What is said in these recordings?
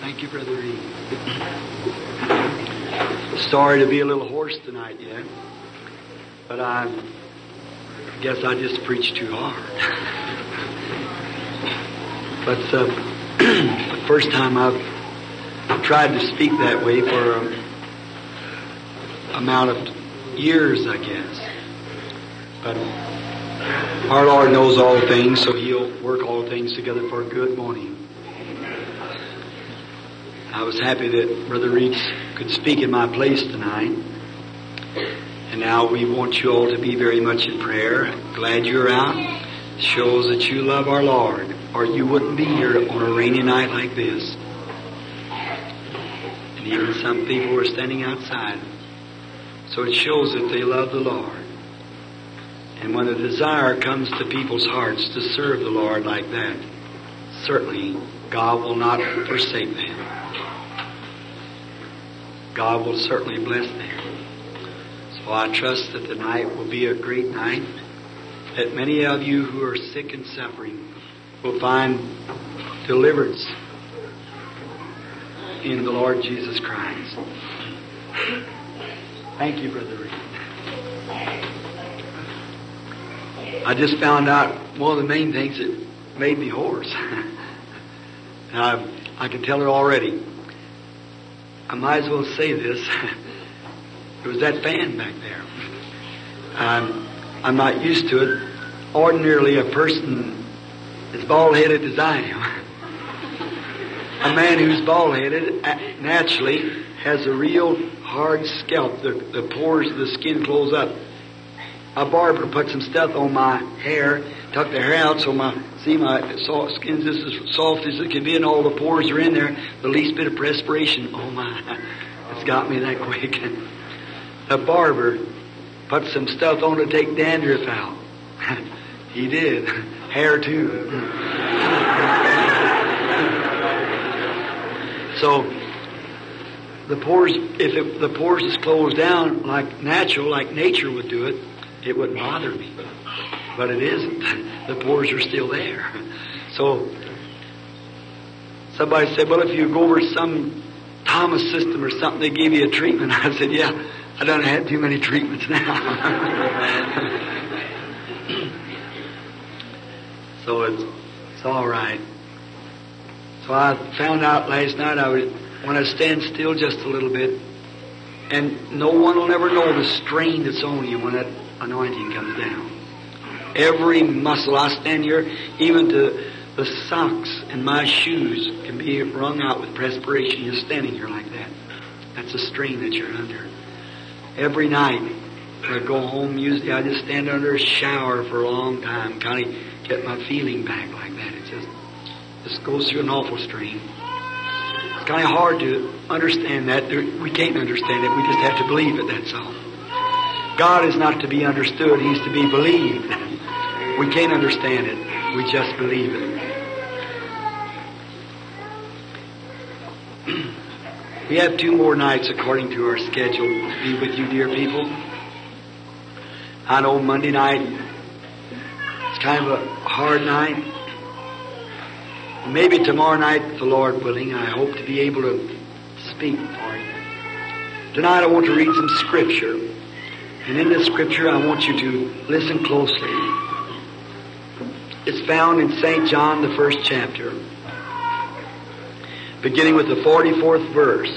Thank you, Brother Reed. Sorry to be a little hoarse tonight yet, but I guess I just preached too hard. but uh, the first time I've tried to speak that way for a amount of years, I guess. But our Lord knows all things, so He'll work all things together for a good morning. I was happy that Brother Reeds could speak in my place tonight. And now we want you all to be very much in prayer. Glad you're out. Shows that you love our Lord, or you wouldn't be here on a rainy night like this. And even some people were standing outside. So it shows that they love the Lord. And when a desire comes to people's hearts to serve the Lord like that, certainly God will not forsake them. God will certainly bless them. So I trust that the night will be a great night, that many of you who are sick and suffering will find deliverance in the Lord Jesus Christ. Thank you, Brother Reed. I just found out one of the main things that made me hoarse. I, I can tell her already. I might as well say this. it was that fan back there. I'm, I'm not used to it. Ordinarily, a person as bald headed as I am, a man who's bald headed naturally has a real hard scalp. The, the pores of the skin close up. A barber put some stuff on my hair, tuck the hair out so my see my soft skin's just as soft as it can be, and all the pores are in there. The least bit of perspiration, oh my, it's got me that quick. The barber put some stuff on to take dandruff out. he did, hair too. so the pores, if it, the pores is closed down like natural, like nature would do it, it wouldn't bother me. But it isn't. The pores are still there. So, somebody said, well, if you go over some Thomas system or something, they give you a treatment. I said, yeah, I don't have too many treatments now. so it's, it's all right. So I found out last night I would, when I stand still just a little bit, and no one will ever know the strain that's on you when that anointing comes down. Every muscle, I stand here, even to the socks in my shoes can be wrung out with perspiration. You're standing here like that. That's a strain that you're under. Every night, I go home, usually I just stand under a shower for a long time, kind of get my feeling back like that. It just, just goes through an awful strain. It's kind of hard to understand that. We can't understand it. We just have to believe it, that's all. God is not to be understood. He's to be believed. We can't understand it. We just believe it. we have two more nights according to our schedule to be with you, dear people. I know Monday night, it's kind of a hard night. Maybe tomorrow night, the Lord willing, I hope to be able to speak for you. Tonight I want to read some scripture. And in this scripture I want you to listen closely. It's found in St. John, the first chapter, beginning with the 44th verse.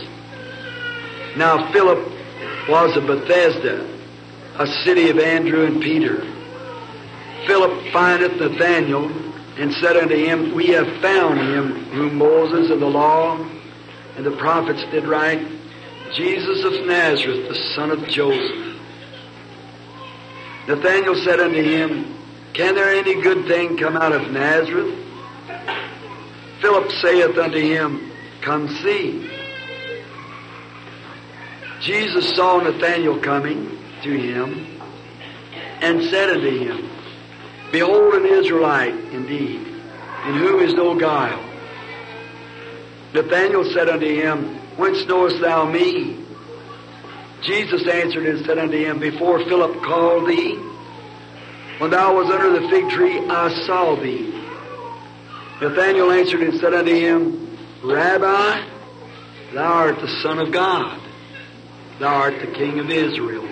Now Philip was of Bethsaida, a city of Andrew and Peter. Philip findeth Nathanael and said unto him, We have found him whom Moses and the law and the prophets did write, Jesus of Nazareth, the son of Joseph. Nathanael said unto him, Can there any good thing come out of Nazareth? Philip saith unto him, Come see. Jesus saw Nathanael coming to him and said unto him, Behold an Israelite indeed, in whom is no guile. Nathanael said unto him, Whence knowest thou me? Jesus answered and said unto him, Before Philip called thee, when thou was under the fig tree, I saw thee. Nathanael answered and said unto him, Rabbi, thou art the Son of God. Thou art the King of Israel.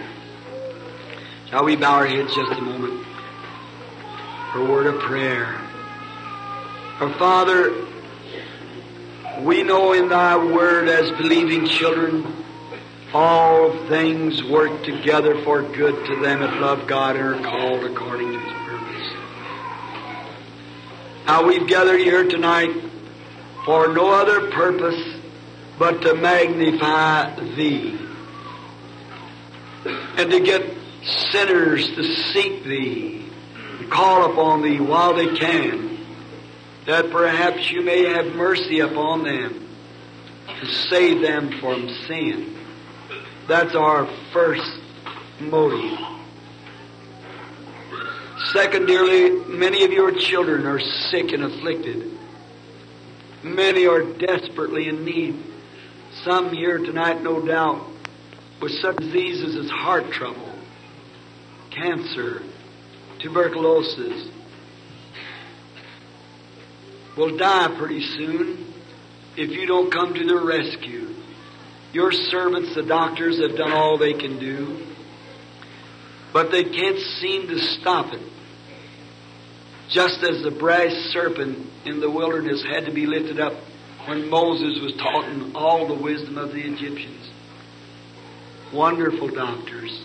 Shall we bow our heads just a moment for a word of prayer? Our Father, we know in Thy Word as believing children, all things work together for good to them that love God and are called according to His purpose. Now we've gathered here tonight for no other purpose but to magnify Thee and to get sinners to seek Thee, to call upon Thee while they can that perhaps you may have mercy upon them to save them from sin. That's our first motive. Secondarily, many of your children are sick and afflicted. Many are desperately in need. Some here tonight, no doubt, with such diseases as heart trouble, cancer, tuberculosis, will die pretty soon if you don't come to their rescue. Your servants, the doctors, have done all they can do, but they can't seem to stop it. Just as the brass serpent in the wilderness had to be lifted up when Moses was taught in all the wisdom of the Egyptians. Wonderful doctors.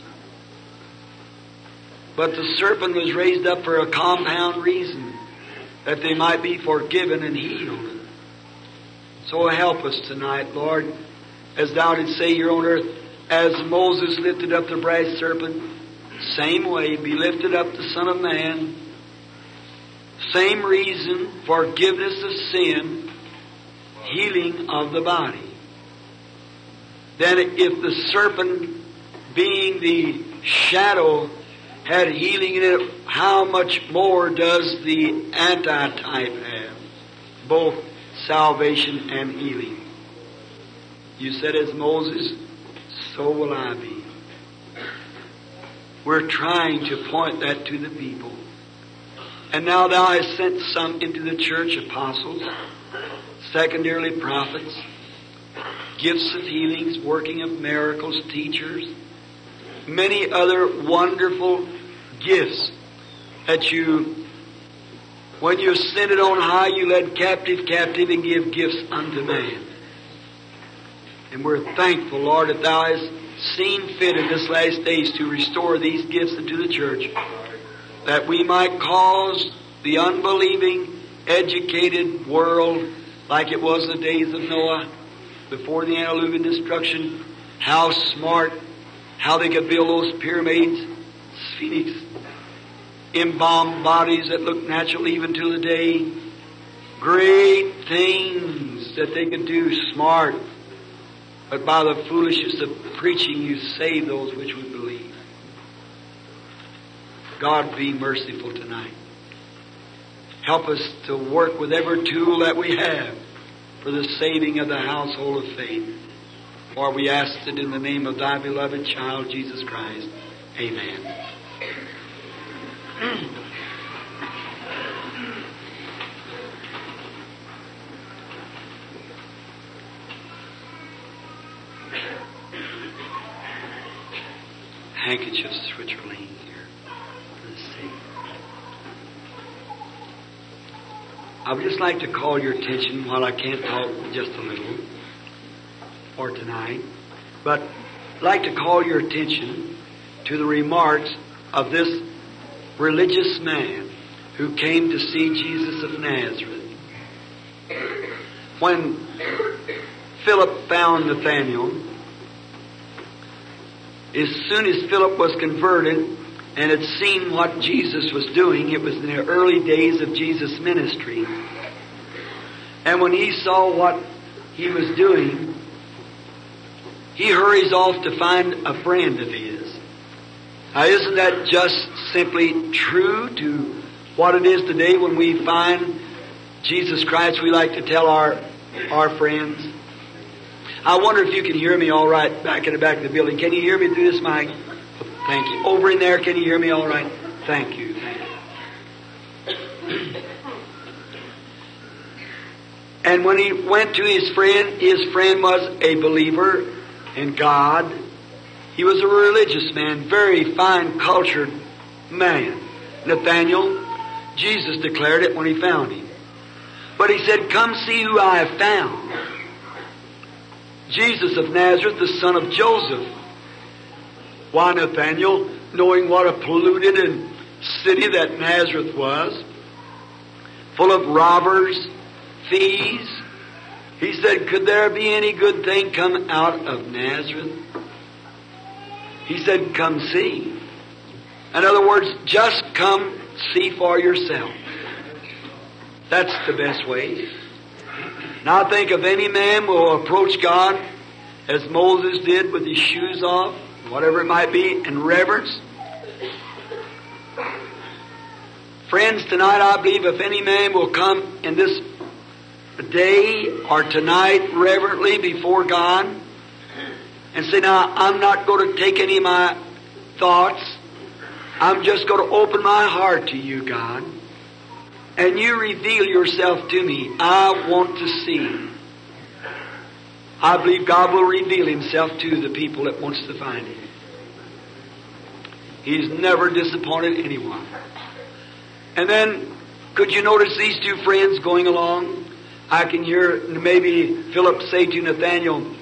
But the serpent was raised up for a compound reason that they might be forgiven and healed. So help us tonight, Lord, as thou didst say here on earth, as Moses lifted up the brass serpent, same way be lifted up the Son of Man, same reason, forgiveness of sin, healing of the body. Then if the serpent being the shadow had healing in it, how much more does the antitype have? Both salvation and healing. You said, as Moses, so will I be. We're trying to point that to the people. And now thou hast sent some into the church apostles, secondarily prophets, gifts of healings, working of miracles, teachers, many other wonderful gifts that you, when you ascended on high, you led captive captive and give gifts unto man. And we're thankful, Lord, that Thou hast seen fit in this last days to restore these gifts into the church, that we might cause the unbelieving, educated world, like it was the days of Noah, before the antediluvian destruction, how smart, how they could build those pyramids, sphinx, embalmed bodies that look natural even to the day. Great things that they could do smart. But by the foolishness of preaching, you save those which would believe. God be merciful tonight. Help us to work with every tool that we have for the saving of the household of faith. For we ask it in the name of thy beloved child, Jesus Christ. Amen. like to call your attention while I can't talk just a little for tonight, but like to call your attention to the remarks of this religious man who came to see Jesus of Nazareth. When Philip found Nathanael, as soon as Philip was converted and had seen what Jesus was doing, it was in the early days of Jesus' ministry. And when he saw what he was doing, he hurries off to find a friend of his. Now, isn't that just simply true to what it is today when we find Jesus Christ? We like to tell our, our friends. I wonder if you can hear me all right back in the back of the building. Can you hear me through this mic? Thank you. Over in there, can you hear me all right? Thank you. Thank you. And when he went to his friend, his friend was a believer in God. He was a religious man, very fine, cultured man. Nathaniel, Jesus declared it when he found him. But he said, Come see who I have found. Jesus of Nazareth, the son of Joseph. Why, Nathaniel, knowing what a polluted and city that Nazareth was, full of robbers, thieves, he said, Could there be any good thing come out of Nazareth? He said, Come see. In other words, just come see for yourself. That's the best way. Now think if any man who will approach God as Moses did with his shoes off, whatever it might be, in reverence. Friends, tonight I believe if any man will come in this day or tonight reverently before God and say, Now, I'm not going to take any of my thoughts. I'm just going to open my heart to you, God. And you reveal yourself to me. I want to see. I believe God will reveal Himself to the people that wants to find Him. He's never disappointed anyone. And then, could you notice these two friends going along? I can hear maybe Philip say to Nathaniel,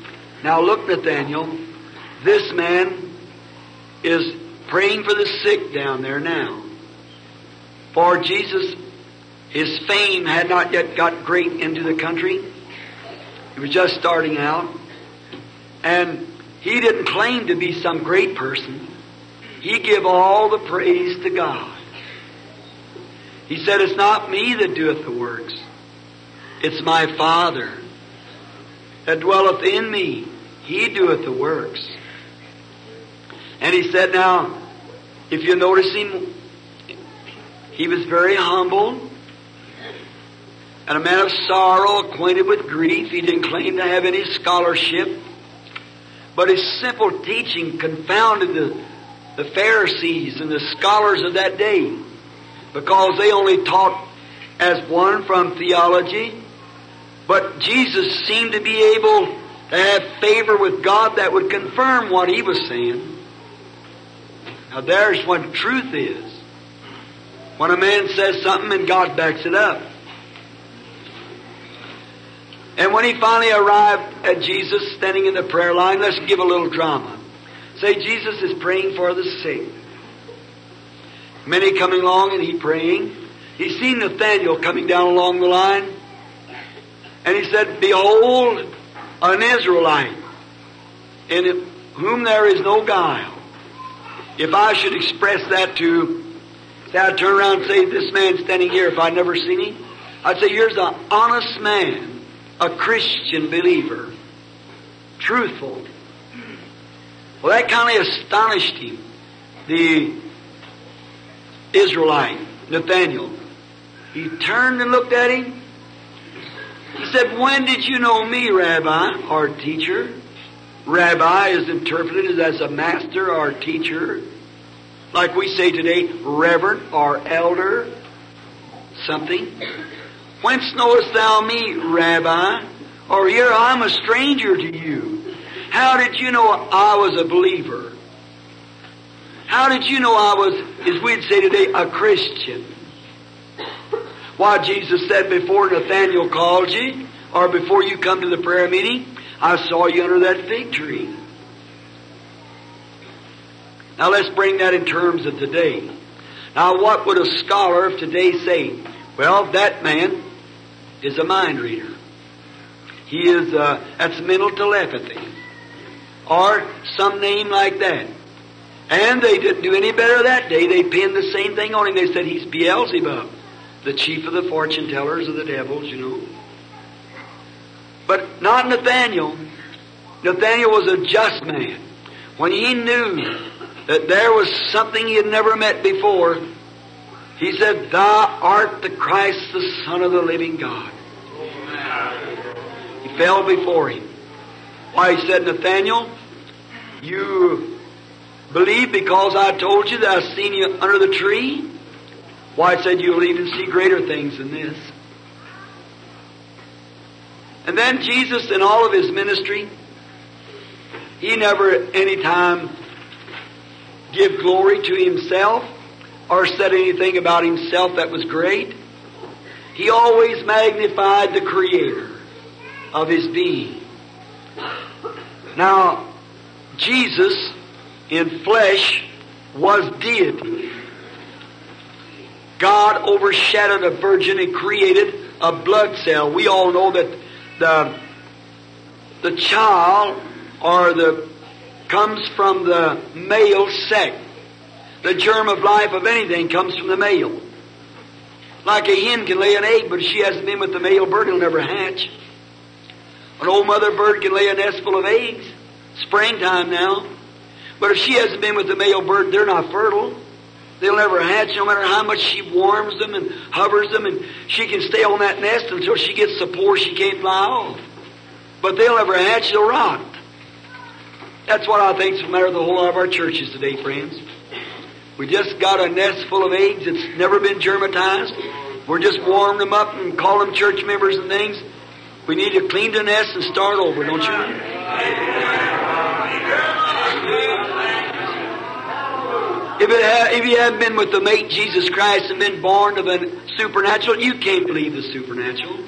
Now look, Nathaniel, this man is praying for the sick down there now. For Jesus, his fame had not yet got great into the country. He was just starting out. And he didn't claim to be some great person. He give all the praise to God. He said, It's not me that doeth the works. It's my Father that dwelleth in me. He doeth the works. And he said, Now, if you notice him, he was very humble and a man of sorrow, acquainted with grief. He didn't claim to have any scholarship. But his simple teaching confounded the, the Pharisees and the scholars of that day because they only taught as one from theology but Jesus seemed to be able to have favor with God that would confirm what he was saying. Now there's what truth is. When a man says something and God backs it up. And when he finally arrived at Jesus standing in the prayer line, let's give a little drama. Say, Jesus is praying for the sick. Many coming along and he praying. He's seen Nathaniel coming down along the line. And he said, Behold, an Israelite, in whom there is no guile. If I should express that to, say, I'd turn around and say, This man standing here, if I'd never seen him, I'd say, Here's an honest man, a Christian believer, truthful. Well, that kind of astonished him, the Israelite, Nathaniel. He turned and looked at him. He said, When did you know me, Rabbi, or teacher? Rabbi is interpreted as a master or teacher. Like we say today, reverend or elder, something. Whence knowest thou me, Rabbi? Or here I'm a stranger to you. How did you know I was a believer? How did you know I was, as we'd say today, a Christian? Why, Jesus said before Nathaniel called you, or before you come to the prayer meeting, I saw you under that fig tree. Now let's bring that in terms of today. Now what would a scholar of today say? Well, that man is a mind reader. He is, uh, that's mental telepathy. Or some name like that. And they didn't do any better that day. They pinned the same thing on him. They said he's Beelzebub the chief of the fortune tellers of the devils, you know. But not Nathaniel. Nathaniel was a just man. When he knew that there was something he had never met before, he said, Thou art the Christ, the Son of the living God. He fell before him. Why, he said, Nathaniel, you believe because I told you that I seen you under the tree? Why, I said you'll even see greater things than this. And then Jesus, in all of his ministry, he never any time give glory to himself or said anything about himself that was great. He always magnified the Creator of his being. Now, Jesus in flesh was deity. God overshadowed a virgin and created a blood cell. We all know that the the child or the comes from the male sex. The germ of life of anything comes from the male. Like a hen can lay an egg, but if she hasn't been with the male bird, it'll never hatch. An old mother bird can lay a nest full of eggs. Springtime now. But if she hasn't been with the male bird, they're not fertile. They'll never hatch no matter how much she warms them and hovers them and she can stay on that nest until she gets so poor she can't fly off. But they'll never hatch, they'll rot. That's what I think's the matter with the whole lot of our churches today, friends. We just got a nest full of eggs that's never been germatized. We're just warming them up and call them church members and things. We need to clean the nest and start over, don't you? If, it if you haven't been with the mate Jesus Christ and been born of a supernatural, you can't believe the supernatural.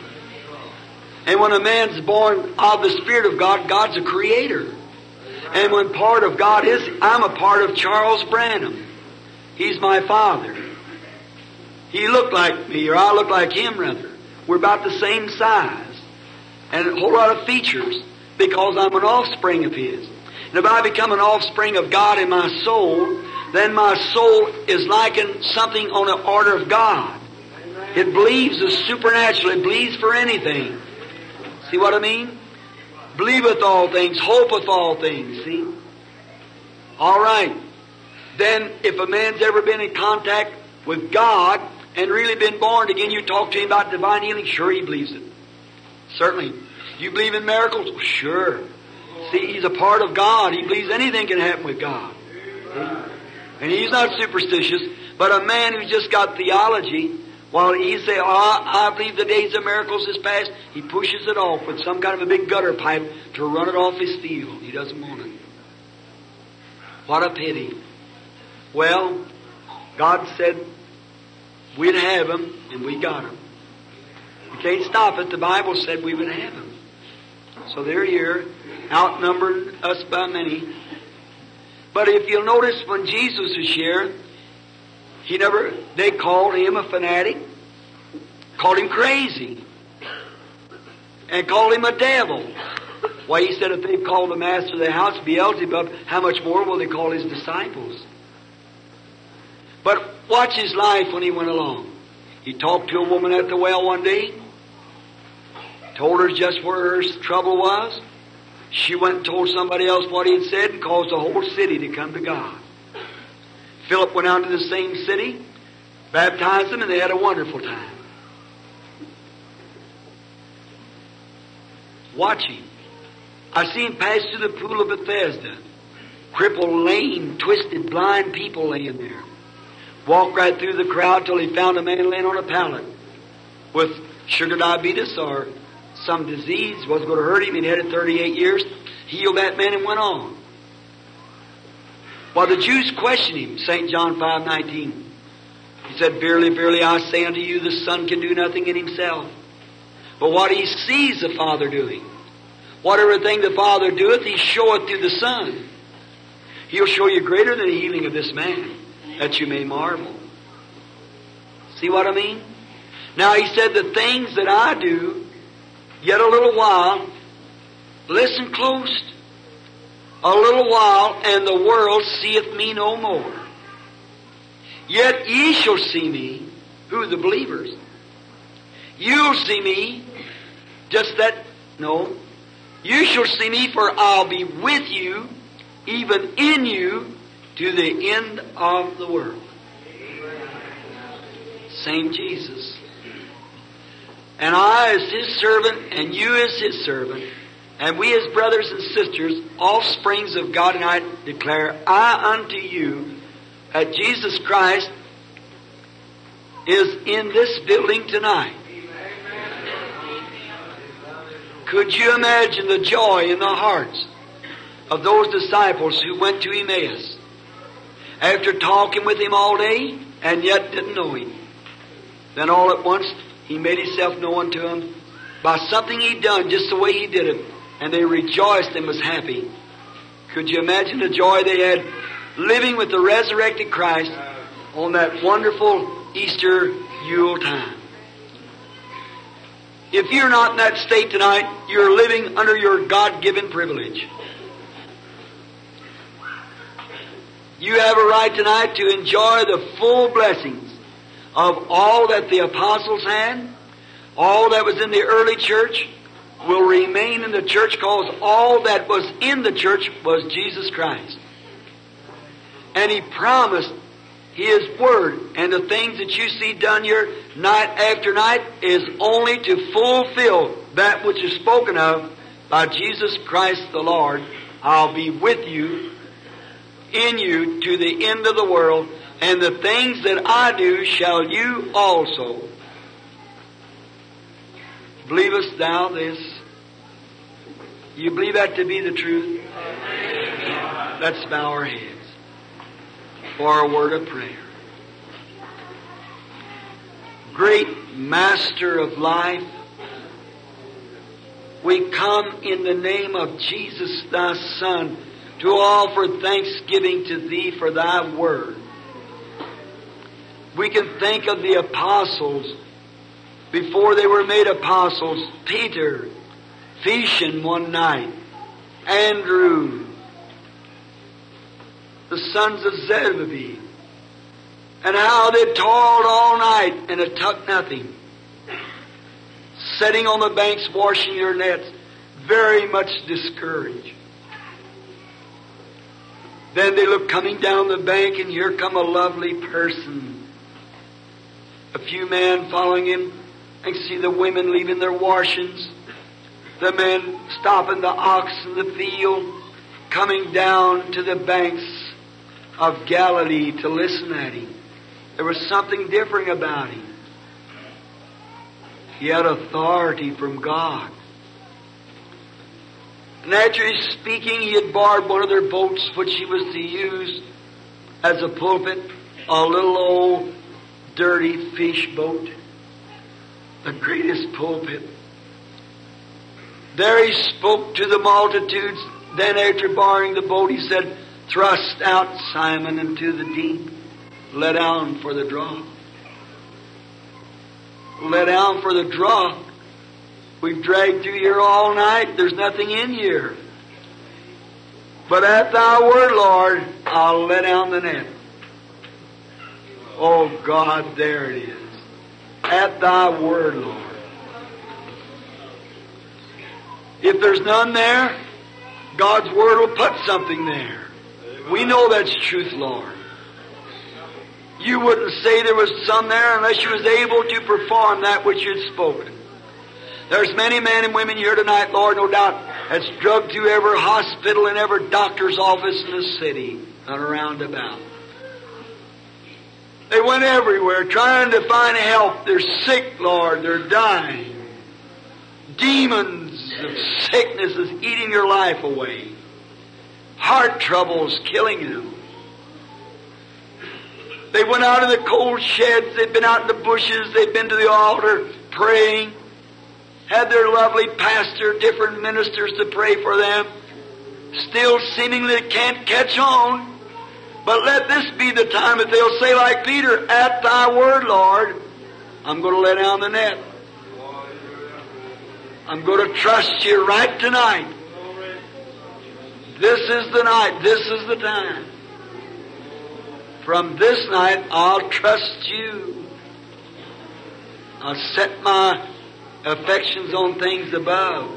And when a man's born of the Spirit of God, God's a creator. And when part of God is, I'm a part of Charles Branham. He's my father. He looked like me, or I look like him rather. We're about the same size. And a whole lot of features because I'm an offspring of his. And if I become an offspring of God in my soul, then my soul is likened something on the order of God. It believes the supernatural. It believes for anything. See what I mean? Believeth all things, hopeth all things. See? All right. Then, if a man's ever been in contact with God and really been born again, you talk to him about divine healing, sure he believes it. Certainly. You believe in miracles? Sure. See, he's a part of God. He believes anything can happen with God. See? And he's not superstitious, but a man who's just got theology, while he say, oh, I believe the days of miracles is past, he pushes it off with some kind of a big gutter pipe to run it off his field. He doesn't want it. What a pity. Well, God said we'd have them, and we got them. We can't stop it. The Bible said we would have them. So they're here, us by many. But if you'll notice when Jesus was here, he never, they called him a fanatic, called him crazy, and called him a devil. Why, he said if they've called the master of the house Beelzebub, how much more will they call his disciples? But watch his life when he went along. He talked to a woman at the well one day, told her just where her trouble was. She went and told somebody else what he had said and caused the whole city to come to God. Philip went out to the same city, baptized them, and they had a wonderful time. Watching. I seen pass through the pool of Bethesda. Crippled, lame, twisted, blind people laying there. Walked right through the crowd till he found a man laying on a pallet with sugar diabetes or some disease wasn't going to hurt him. He'd had it 38 years. Healed that man and went on. While the Jews questioned him, St. John 5 19, he said, Verily, verily, I say unto you, the Son can do nothing in himself. But what he sees the Father doing, whatever thing the Father doeth, he showeth to the Son. He'll show you greater than the healing of this man, that you may marvel. See what I mean? Now he said, The things that I do, Yet a little while, listen close, a little while, and the world seeth me no more. Yet ye shall see me, who the believers. You'll see me, just that, no. You shall see me, for I'll be with you, even in you, to the end of the world. Same Jesus. And I as his servant, and you as his servant, and we as brothers and sisters, offsprings of God, and I declare, I unto you, that Jesus Christ is in this building tonight. Could you imagine the joy in the hearts of those disciples who went to Emmaus after talking with him all day and yet didn't know him? Then all at once he made himself known to them by something he'd done just the way he did it, and they rejoiced and was happy. Could you imagine the joy they had living with the resurrected Christ on that wonderful Easter Yule time? If you're not in that state tonight, you're living under your God-given privilege. You have a right tonight to enjoy the full blessings of all that the apostles had, all that was in the early church will remain in the church because all that was in the church was Jesus Christ. And He promised His Word and the things that you see done here night after night is only to fulfill that which is spoken of by Jesus Christ the Lord. I'll be with you, in you, to the end of the world, and the things that I do shall you also. Believest thou this? You believe that to be the truth? Let's bow our heads for a word of prayer. Great Master of life, we come in the name of Jesus, thy Son, to offer thanksgiving to thee for thy word. We can think of the apostles before they were made apostles, Peter, fishing one night, Andrew, the sons of Zebedee, and how they toiled all night and it took nothing. Sitting on the banks washing their nets, very much discouraged. Then they look coming down the bank and here come a lovely person. A few men following him I and see the women leaving their washings, the men stopping the ox in the field, coming down to the banks of Galilee to listen at him. There was something different about him. He had authority from God. Naturally speaking, he had borrowed one of their boats which he was to use as a pulpit, a little old dirty fish boat the greatest pulpit. There he spoke to the multitudes. Then, after barring the boat, he said, Thrust out Simon into the deep. Let down for the draw. Let down for the draw. We've dragged you here all night. There's nothing in here. But at thy word, Lord, I'll let down the net. Oh God, there it is at thy word, Lord. If there's none there, God's word will put something there. We know that's truth, Lord. You wouldn't say there was some there unless you was able to perform that which you'd spoken. There's many men and women here tonight, Lord, no doubt, that's drugged through every hospital and every doctor's office in the city and around about. They went everywhere trying to find help. They're sick, Lord. They're dying. Demons of sickness is eating your life away. Heart troubles killing them. They went out in the cold sheds. They've been out in the bushes. They've been to the altar praying. Had their lovely pastor, different ministers to pray for them. Still seemingly can't catch on. But let this be the time that they'll say like Peter, at thy word, Lord, I'm going to let down the net. I'm going to trust you right tonight. This is the night. This is the time. From this night, I'll trust you. I'll set my affections on things above.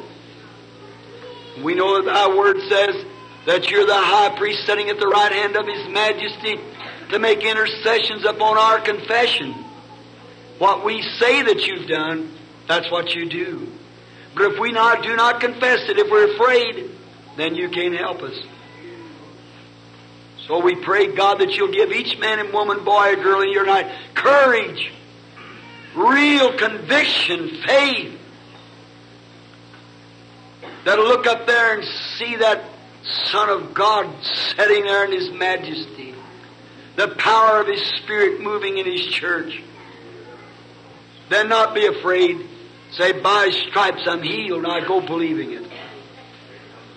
We know that thy word says, that you're the high priest sitting at the right hand of His Majesty to make intercessions upon our confession. What we say that you've done, that's what you do. But if we not do not confess it, if we're afraid, then you can't help us. So we pray, God, that you'll give each man and woman, boy, or girl in your night courage, real conviction, faith, that'll look up there and see that Son of God sitting there in His majesty, the power of His Spirit moving in His church. Then not be afraid. Say, by stripes I'm healed, and I go believing it.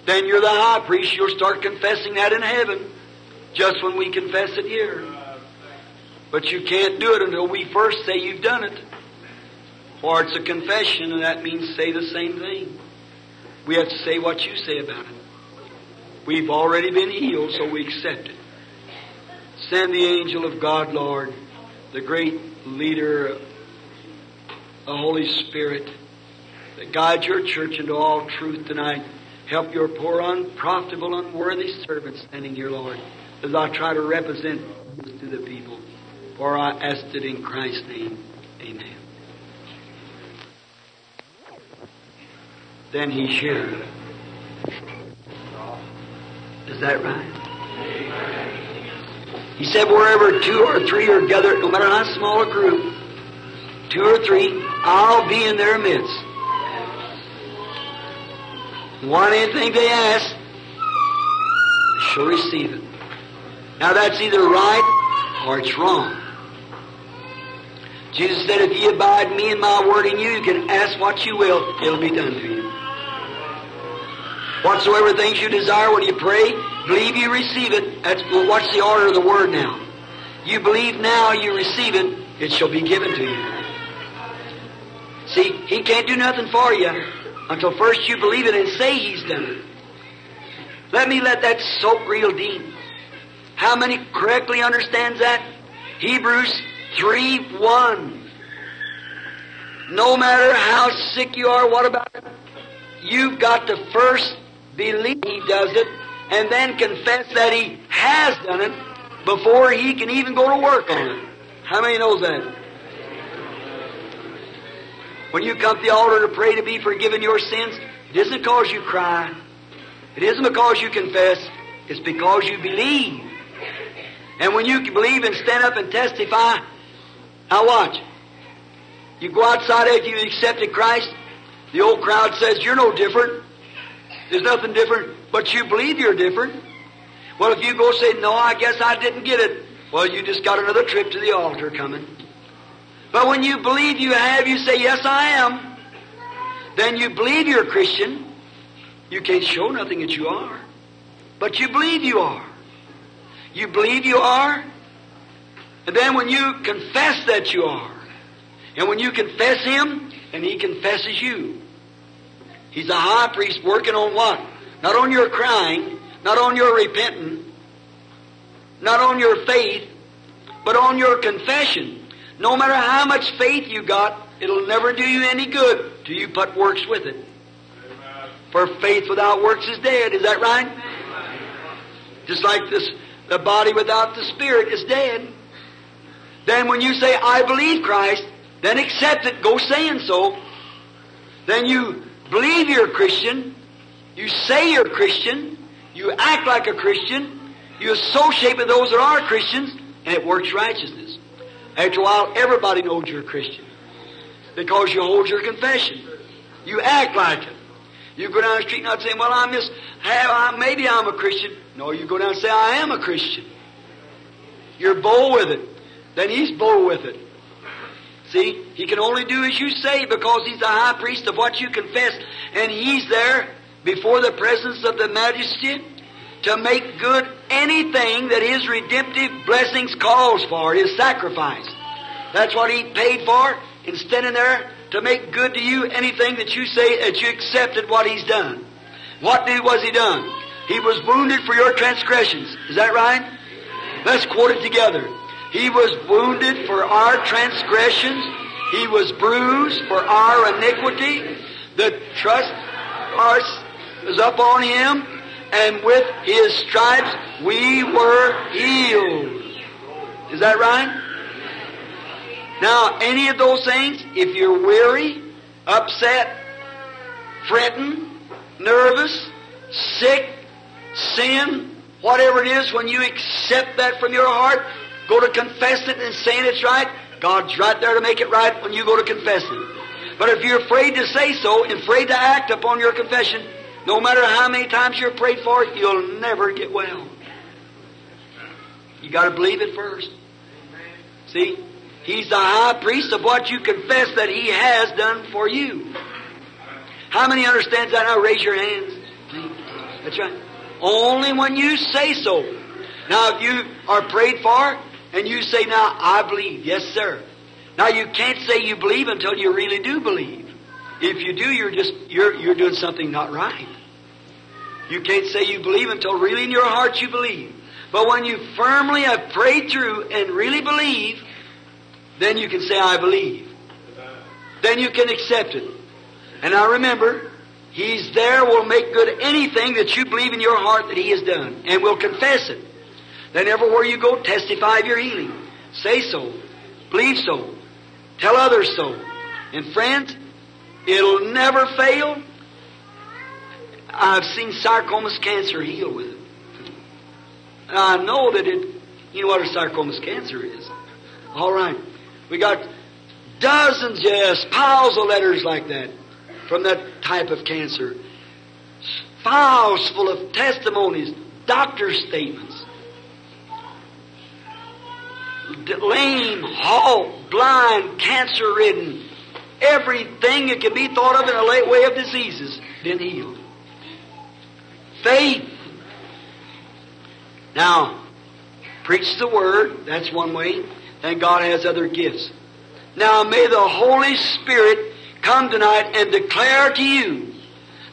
Then you're the high priest, you'll start confessing that in heaven, just when we confess it here. But you can't do it until we first say you've done it. For it's a confession, and that means say the same thing. We have to say what you say about it. We've already been healed, so we accept it. Send the angel of God, Lord, the great leader, the Holy Spirit, that guides your church into all truth tonight. Help your poor, unprofitable, unworthy servant standing here, Lord, as I try to represent to the people. For I ask it in Christ's name. Amen. Then he shared. Is that right? He said, wherever two or three are gathered, no matter how small a group, two or three, I'll be in their midst. Want anything they ask, they shall receive it. Now that's either right or it's wrong. Jesus said, if ye abide me and my word in you, you can ask what you will, it'll be done to you. Whatsoever things you desire when you pray, believe you receive it. That's what's the order of the word now? You believe now, you receive it, it shall be given to you. See, he can't do nothing for you until first you believe it and say he's done it. Let me let that soak real deep. How many correctly understands that? Hebrews 3 1. No matter how sick you are, what about it? You've got to first believe He does it and then confess that He has done it before He can even go to work on it. How many knows that? When you come to the altar to pray to be forgiven your sins, it isn't because you cry. It isn't because you confess. It's because you believe. And when you believe and stand up and testify, now watch. You go outside after you accepted Christ, the old crowd says, You're no different. There's nothing different, but you believe you're different. Well, if you go say, No, I guess I didn't get it, well, you just got another trip to the altar coming. But when you believe you have, you say, Yes, I am. Then you believe you're a Christian. You can't show nothing that you are. But you believe you are. You believe you are. And then when you confess that you are, and when you confess Him, and He confesses you, He's a high priest working on what? Not on your crying, not on your repenting, not on your faith, but on your confession. No matter how much faith you got, it'll never do you any good till you put works with it. For faith without works is dead. Is that right? Just like this, the body without the spirit is dead. Then when you say, I believe Christ, then accept it, go saying so. Then you believe you're a Christian, you say you're a Christian, you act like a Christian, you associate with those that are Christians, and it works righteousness. After a while, everybody knows you're a Christian. Because you hold your confession. You act like it. You go down the street not saying, well, I'm just, maybe I'm a Christian. No, you go down and say, I am a Christian. You're bold with it. Then he's bold with it. See, he can only do as you say because he's the high priest of what you confess. And he's there before the presence of the majesty to make good anything that his redemptive blessings calls for, his sacrifice. That's what he paid for in standing there to make good to you anything that you say that you accepted what he's done. What did was he done? He was wounded for your transgressions. Is that right? Let's quote it together. He was wounded for our transgressions. He was bruised for our iniquity. The trust was up on him, and with his stripes we were healed. Is that right? Now, any of those things, if you're weary, upset, fretting, nervous, sick, sin, whatever it is, when you accept that from your heart, go to confess it and saying it's right, God's right there to make it right when you go to confess it. But if you're afraid to say so, and afraid to act upon your confession, No matter how many times you're prayed for it, you'll never get well. You got to believe it first. See? He's the high priest of what you confess that he has done for you. How many understands that now? Raise your hands. That's right. Only when you say so. Now, if you are prayed for and you say, now, I believe. Yes, sir. Now, you can't say you believe until you really do believe. If you do, you're just, you're, you're doing something not right. You can't say you believe until really in your heart you believe. But when you firmly have prayed through and really believe, then you can say, I believe. Then you can accept it. And I remember, He's there, will make good anything that you believe in your heart that He has done, and will confess it. Then everywhere you go, testify of your healing. Say so. Believe so. Tell others so. And friends, it'll never fail. I've seen sarcomas cancer heal with it. And I know that it, you know what a sarcomas cancer is. All right. We got dozens, yes, piles of letters like that from that type of cancer. Files full of testimonies, doctor's statements. Lame, halt, blind, cancer ridden, everything that can be thought of in a late way of diseases been healed. Faith. Now, preach the word, that's one way, and God has other gifts. Now may the Holy Spirit come tonight and declare to you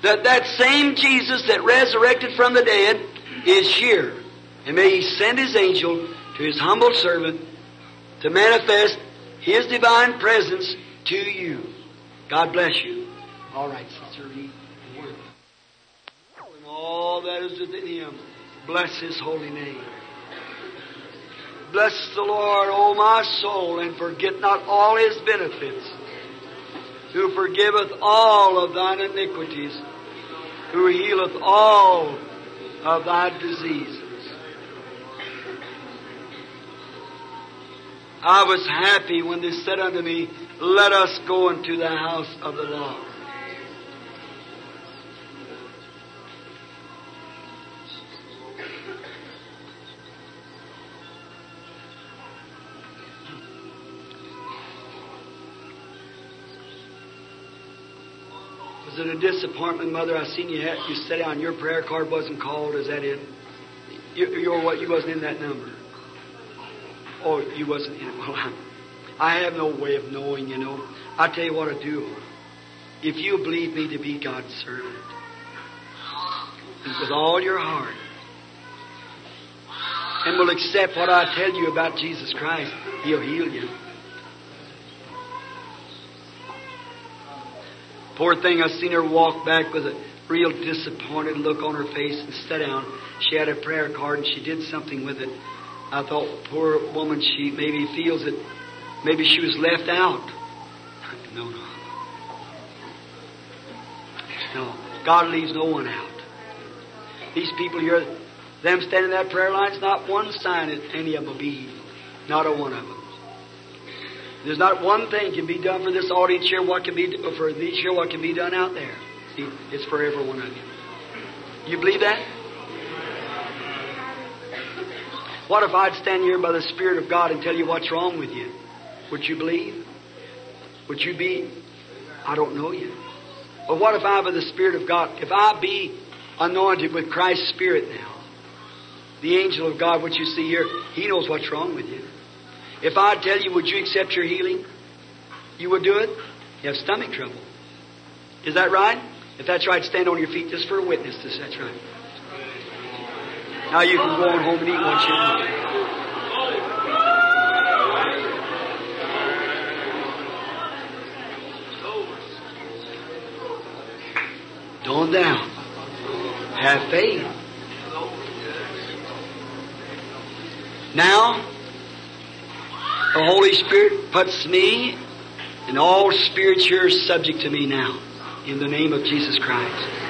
that that same Jesus that resurrected from the dead is here. And may He send His angel to His humble servant to manifest His divine presence to you. God bless you. All right, Sister Reed. And all that is within Him, bless His holy name. Bless the Lord, O my soul, and forget not all His benefits, who forgiveth all of thine iniquities, who healeth all of thy diseases. I was happy when they said unto me, Let us go into the house of the Lord. Was it a disappointment, Mother? I seen you had, you said down your prayer card wasn't called. Is that it? You, you're what? You wasn't in that number. Oh, you wasn't in. Well, I, I have no way of knowing. You know. I tell you what I do. If you believe me to be God's servant, with all your heart, and will accept what I tell you about Jesus Christ, He'll heal you. Poor thing, I seen her walk back with a real disappointed look on her face and sit down. She had a prayer card and she did something with it. I thought, poor woman, she maybe feels that maybe she was left out. No, no. No. God leaves no one out. These people here, them standing in that prayer line's not one sign that any of them will be. Not a one of them. There's not one thing can be done for this audience here. What can be for these here? What can be done out there? See, it's for every one of you. You believe that? What if I'd stand here by the Spirit of God and tell you what's wrong with you? Would you believe? Would you be? I don't know you. But what if I, by the Spirit of God, if I be anointed with Christ's Spirit now, the angel of God, which you see here, he knows what's wrong with you. If I tell you, would you accept your healing? You would do it? You have stomach trouble. Is that right? If that's right, stand on your feet just for a witness. This, that's right. Now you can go on home and eat what you want. Don't down. Have faith. Now, the Holy Spirit puts me and all spirits here subject to me now. In the name of Jesus Christ.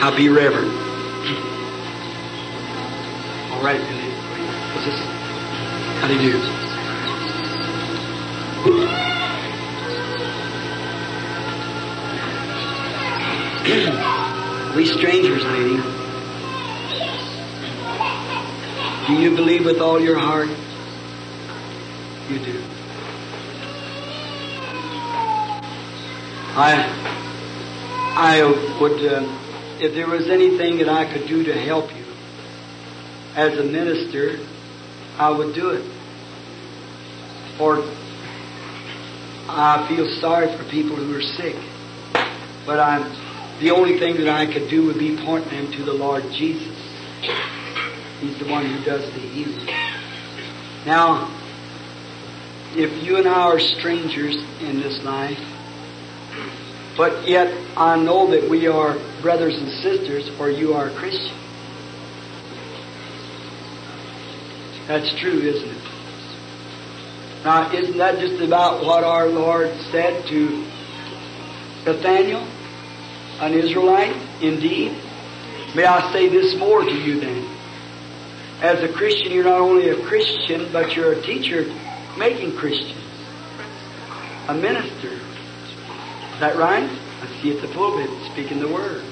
I'll be reverent. All right. What's this? How do you do? we strangers, lady. Do you believe with all your heart? You do. I I would uh, if there was anything that I could do to help you as a minister, I would do it. Or I feel sorry for people who are sick. But I'm, the only thing that I could do would be point them to the Lord Jesus. He's the one who does the healing. Now, if you and I are strangers in this life, but yet I know that we are brothers and sisters, or you are a Christian. That's true, isn't it? Now, isn't that just about what our Lord said to Nathaniel, an Israelite? Indeed. May I say this more to you then? As a Christian, you're not only a Christian, but you're a teacher making Christians. A minister. Is that right? I see at the pulpit speaking the word.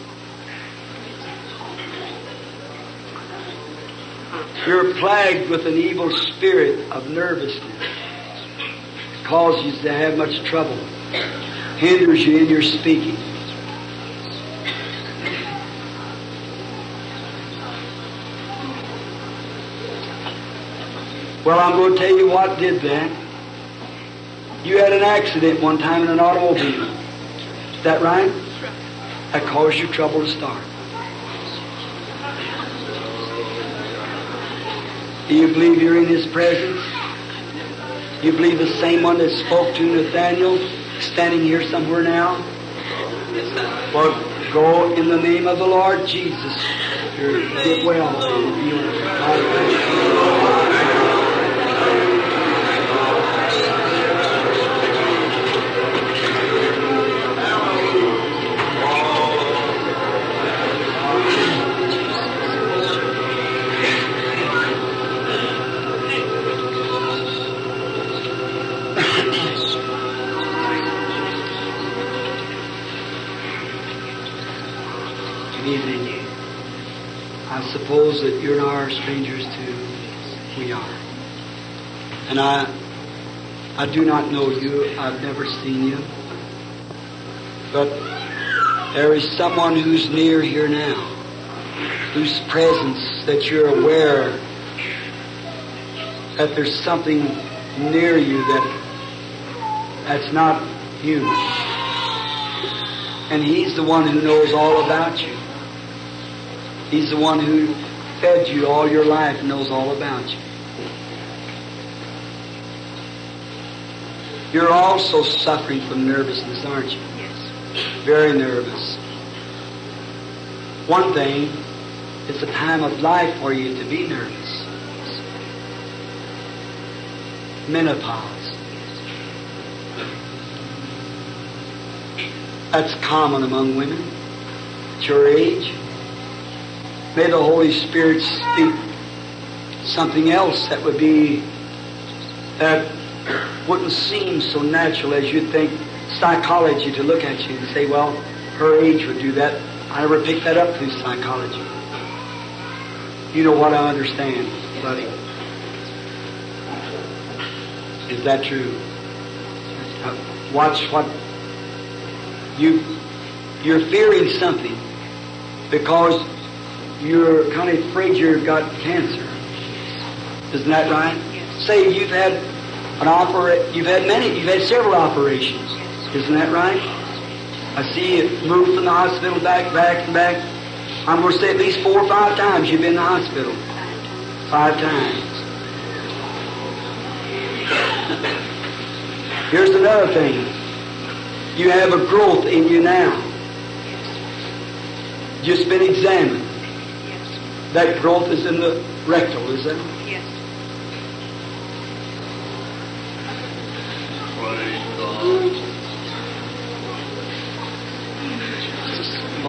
You're plagued with an evil spirit of nervousness. It causes you to have much trouble. Hinders you in your speaking. Well, I'm going to tell you what did that. You had an accident one time in an automobile. That right? That caused you trouble to start. Do you believe you're in His presence? Do You believe the same one that spoke to Nathaniel standing here somewhere now? Well, go in the name of the Lord Jesus. Get well. You and I are strangers too. We are. And I, I do not know you. I've never seen you. But there is someone who's near here now, whose presence that you're aware that there's something near you that that's not you. And He's the one who knows all about you. He's the one who fed you all your life and knows all about you. You're also suffering from nervousness, aren't you? Yes. Very nervous. One thing, it's a time of life for you to be nervous. Menopause. That's common among women at your age. May the Holy Spirit speak something else that would be, that wouldn't seem so natural as you'd think psychology to look at you and say, well, her age would do that. I never picked that up through psychology. You know what I understand, buddy. Is that true? Uh, watch what you you're fearing something because you're kind of afraid you've got cancer. Isn't that right? Yes. Say you've had an opera, you've had many, you've had several operations. Isn't that right? I see you moved from the hospital back, back, and back. I'm going to say at least four or five times you've been in the hospital. Five times. Here's another thing. You have a growth in you now. Just been examined. Yes. That growth is in the rectal, is it? Yes.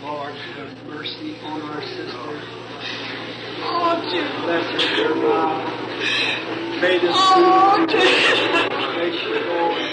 Lord, have mercy on our sister. Oh, Jesus. Bless her, dear God. May this Oh, food Jesus. she go.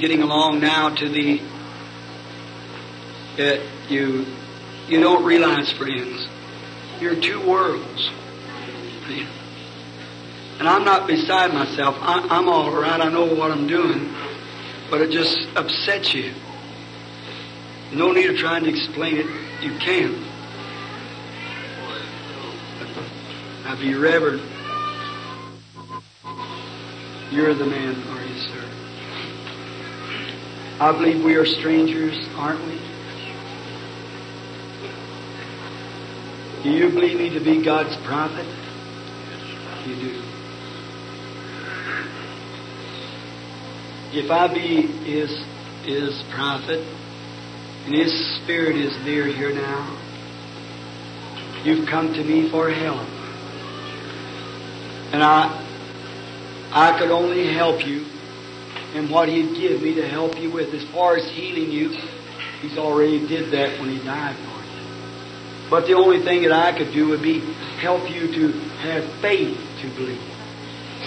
Getting along now to the, uh, you, you don't realize, friends, you're two worlds. And I'm not beside myself. I, I'm all right. I know what I'm doing. But it just upsets you. No need of trying to explain it. You can't. Now be reverent. You're the man? I believe we are strangers, aren't we? Do you believe me to be God's prophet? You do. If I be His His prophet, and His Spirit is near here now, you've come to me for help, and I I could only help you in what He'd give me to help you with. As far as healing you, He's already did that when He died for you. But the only thing that I could do would be help you to have faith to believe.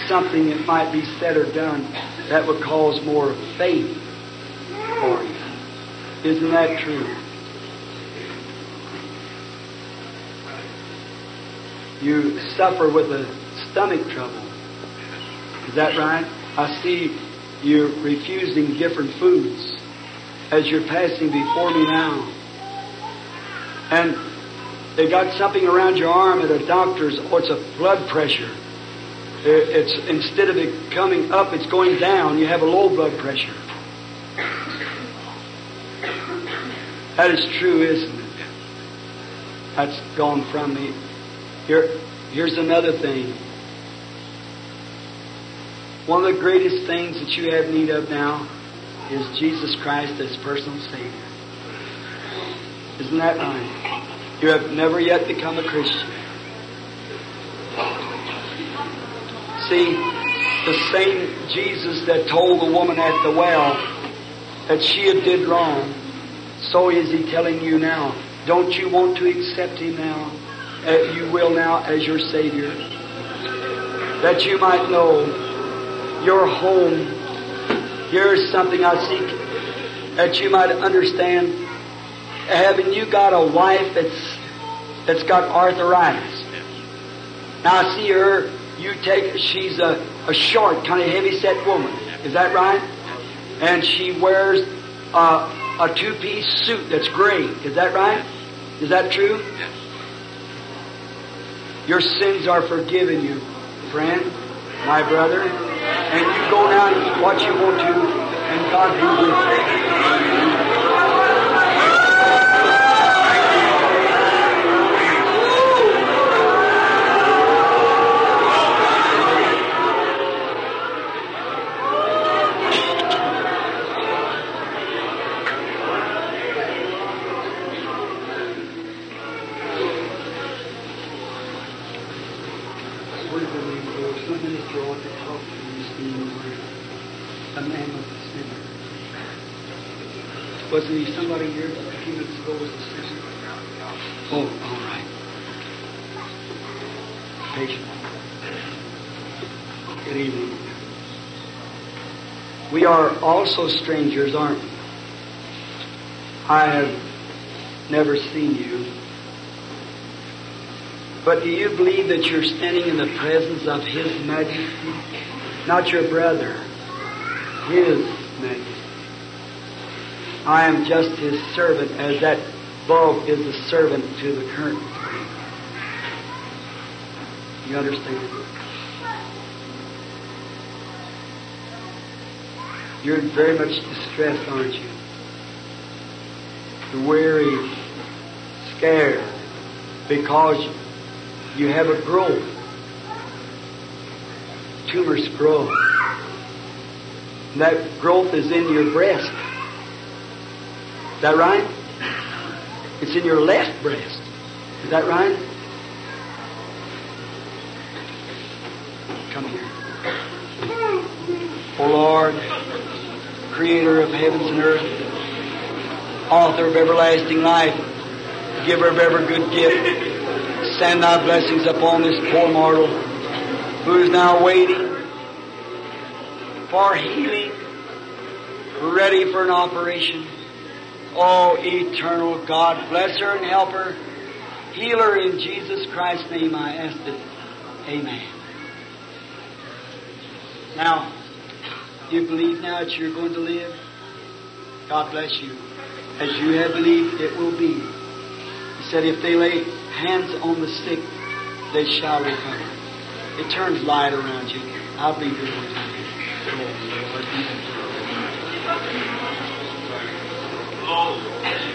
Something that might be said or done that would cause more faith for you. Isn't that true? You suffer with a stomach trouble. Is that right? I see you're refusing different foods as you're passing before me now. And they got something around your arm at a doctor's, or it's a blood pressure. It's instead of it coming up, it's going down. You have a low blood pressure. That is true, isn't it? That's gone from me. Here, here's another thing. One of the greatest things that you have need of now is Jesus Christ as personal Savior. Isn't that right? You have never yet become a Christian. See, the same Jesus that told the woman at the well that she had did wrong, so is he telling you now. Don't you want to accept him now? Uh, you will now as your Savior. That you might know your home. Here's something I seek that you might understand. Haven't you got a wife that's that's got arthritis? Now I see her. You take. She's a, a short, kind of heavy set woman. Is that right? And she wears a, a two piece suit that's gray. Is that right? Is that true? Your sins are forgiven you, friend, my brother. And you go now and eat what you want to, and God be with you. What is the name for? Some minister ought to talk to you this evening. A man was a sinner. Wasn't he somebody here a few minutes ago was a sinner? Oh, all right. Patient. Good evening. We are also strangers, aren't we? I have never seen you. But do you believe that you're standing in the presence of His Majesty? Not your brother, His Majesty. I am just His servant as that bulb is a servant to the current. You understand? You're very much distressed, aren't you? You're weary, scared, because you have a growth. Tumors grow. And that growth is in your breast. Is that right? It's in your left breast. Is that right? Come here. Oh Lord, creator of heavens and earth, author of everlasting life, giver of every good gift, send thy blessings upon this poor mortal who is now waiting for healing, ready for an operation. Oh, eternal God, bless her and help her. Heal her in Jesus Christ's name, I ask it. Amen. Now, you believe now that you're going to live? God bless you. As you have believed, it will be. He said, if they lay hands on the sick, they shall recover. It turns light around you. I believe you're going to live.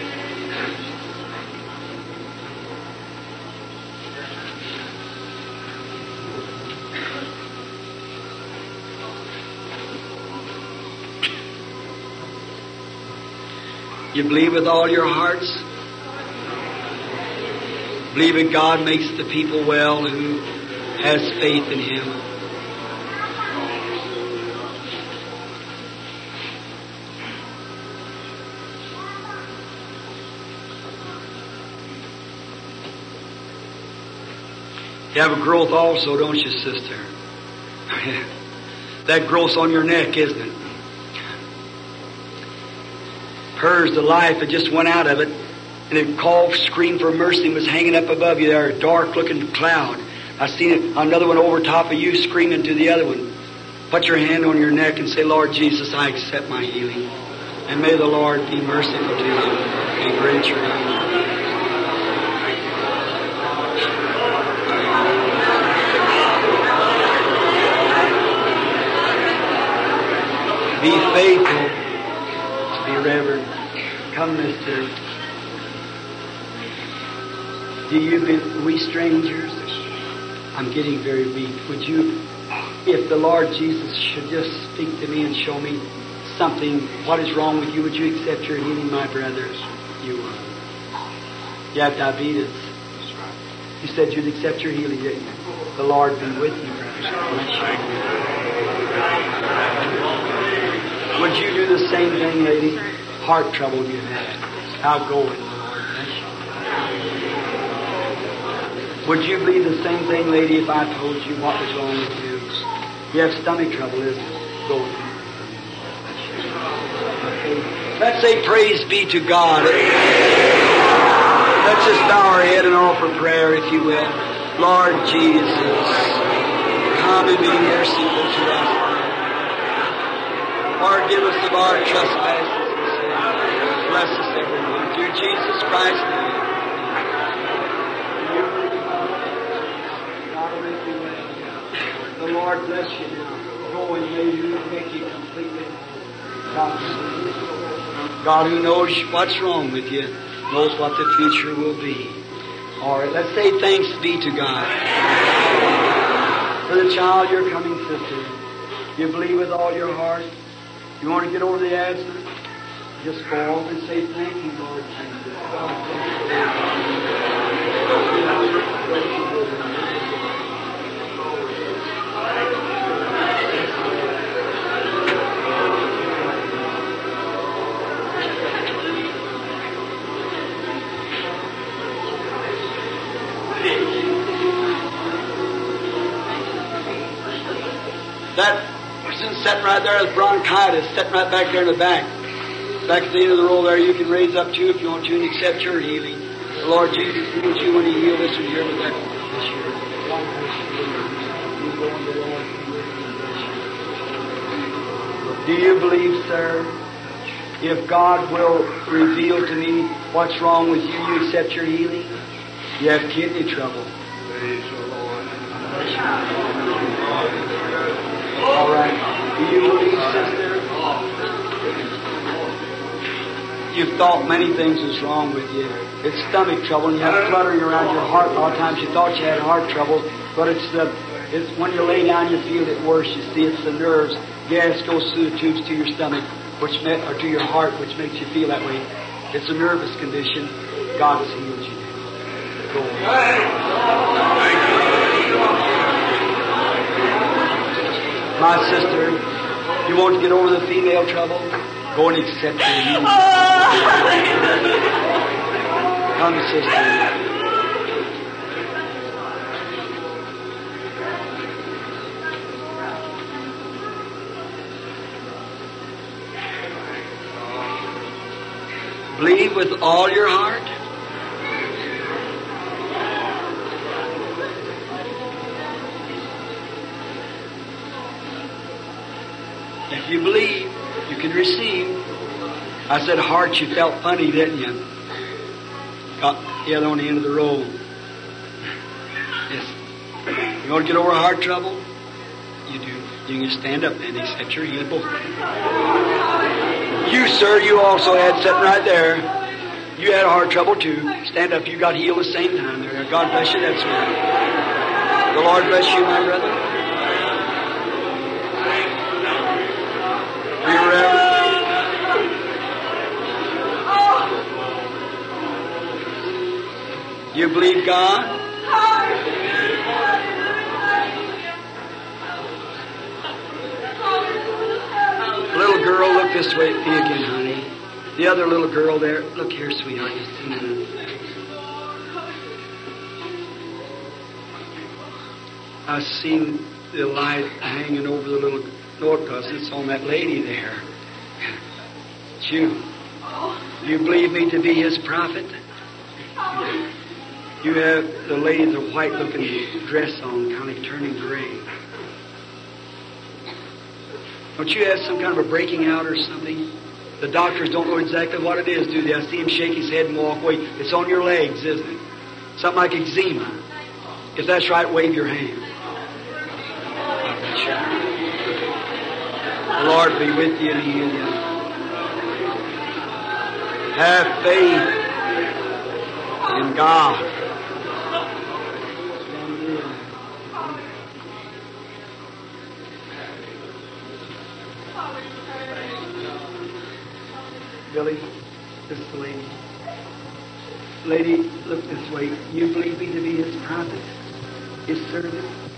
You believe with all your hearts? Believe that God makes the people well who has faith in Him. You have a growth also, don't you, sister? that growth's on your neck, isn't it? Hers, the life that just went out of it, and it called, screamed for mercy, and was hanging up above you there, a dark looking cloud. I seen it, another one over top of you screaming to the other one. Put your hand on your neck and say, Lord Jesus, I accept my healing. And may the Lord be merciful to you and grant your healing. Be faithful. Come, mister. Do you be we strangers? I'm getting very weak. Would you, if the Lord Jesus should just speak to me and show me something, what is wrong with you, would you accept your healing, my brothers? You would. You have diabetes. You said you'd accept your healing, didn't you? The Lord be with you. Would you do the same thing, lady? Heart trouble you had. Outgoing, Lord. Would you believe the same thing, lady, if I told you what was wrong with you? You have stomach trouble, isn't it? Go with me. Let's say praise be to God. Let's just bow our head and offer prayer, if you will. Lord Jesus, come and be merciful to us. Forgive us of our trespasses. Bless us, everyone. Through Jesus Christ's name. God will make you well. The Lord bless you now. Go and may you make you completely God, God who knows what's wrong with you knows what the future will be. All right, let's say thanks be to God. For the child, you're coming sister. You believe with all your heart. You want to get over the asthma? Just go and say, Thank you, Lord Jesus. That person sitting right there bronchitis, sitting right back there in the back. Back at the end of the row there, you can raise up too if you want to and accept your healing. The Lord Jesus healed you when He healed us, and here with that this year. Do you believe, sir? If God will reveal to me what's wrong with you, you accept your healing? You have kidney trouble. All right. Do you believe, sister? You've thought many things is wrong with you. It's stomach trouble, and you have fluttering around your heart. A lot of times you thought you had heart trouble, but it's the it's when you lay down, you feel it worse. You see, it's the nerves. Gas goes through the tubes to your stomach, which ma- or to your heart, which makes you feel that way. It's a nervous condition. God has healed you. Go My sister, you want to get over the female trouble? Go and accept your healing. Oh. Come, sister. Believe with all your heart. If you believe, can receive. I said, heart, you felt funny, didn't you? Got other on the end of the row. Yes. You want to get over heart trouble? You do. You can stand up and he said, you're healed. You, sir, you also had sitting right there. You had a heart trouble too. Stand up. You got healed the same time there. God bless you. That's right. The Lord bless you, my brother. You believe God? Little girl, look this way at me again, honey. The other little girl there, look here, sweetheart, just a minute. I seen the light hanging over the little because it's on that lady there. It's you. You believe me to be his prophet? You have the lady with the white looking dress on, kind of turning gray. Don't you have some kind of a breaking out or something? The doctors don't know exactly what it is, do they? I see him shake his head and walk away. It's on your legs, isn't it? Something like eczema. If that's right, wave your hand. The Lord be with you and heal you. Have faith in God. Billy, this is the lady. Lady, look this way. You believe me to be his prophet, his servant?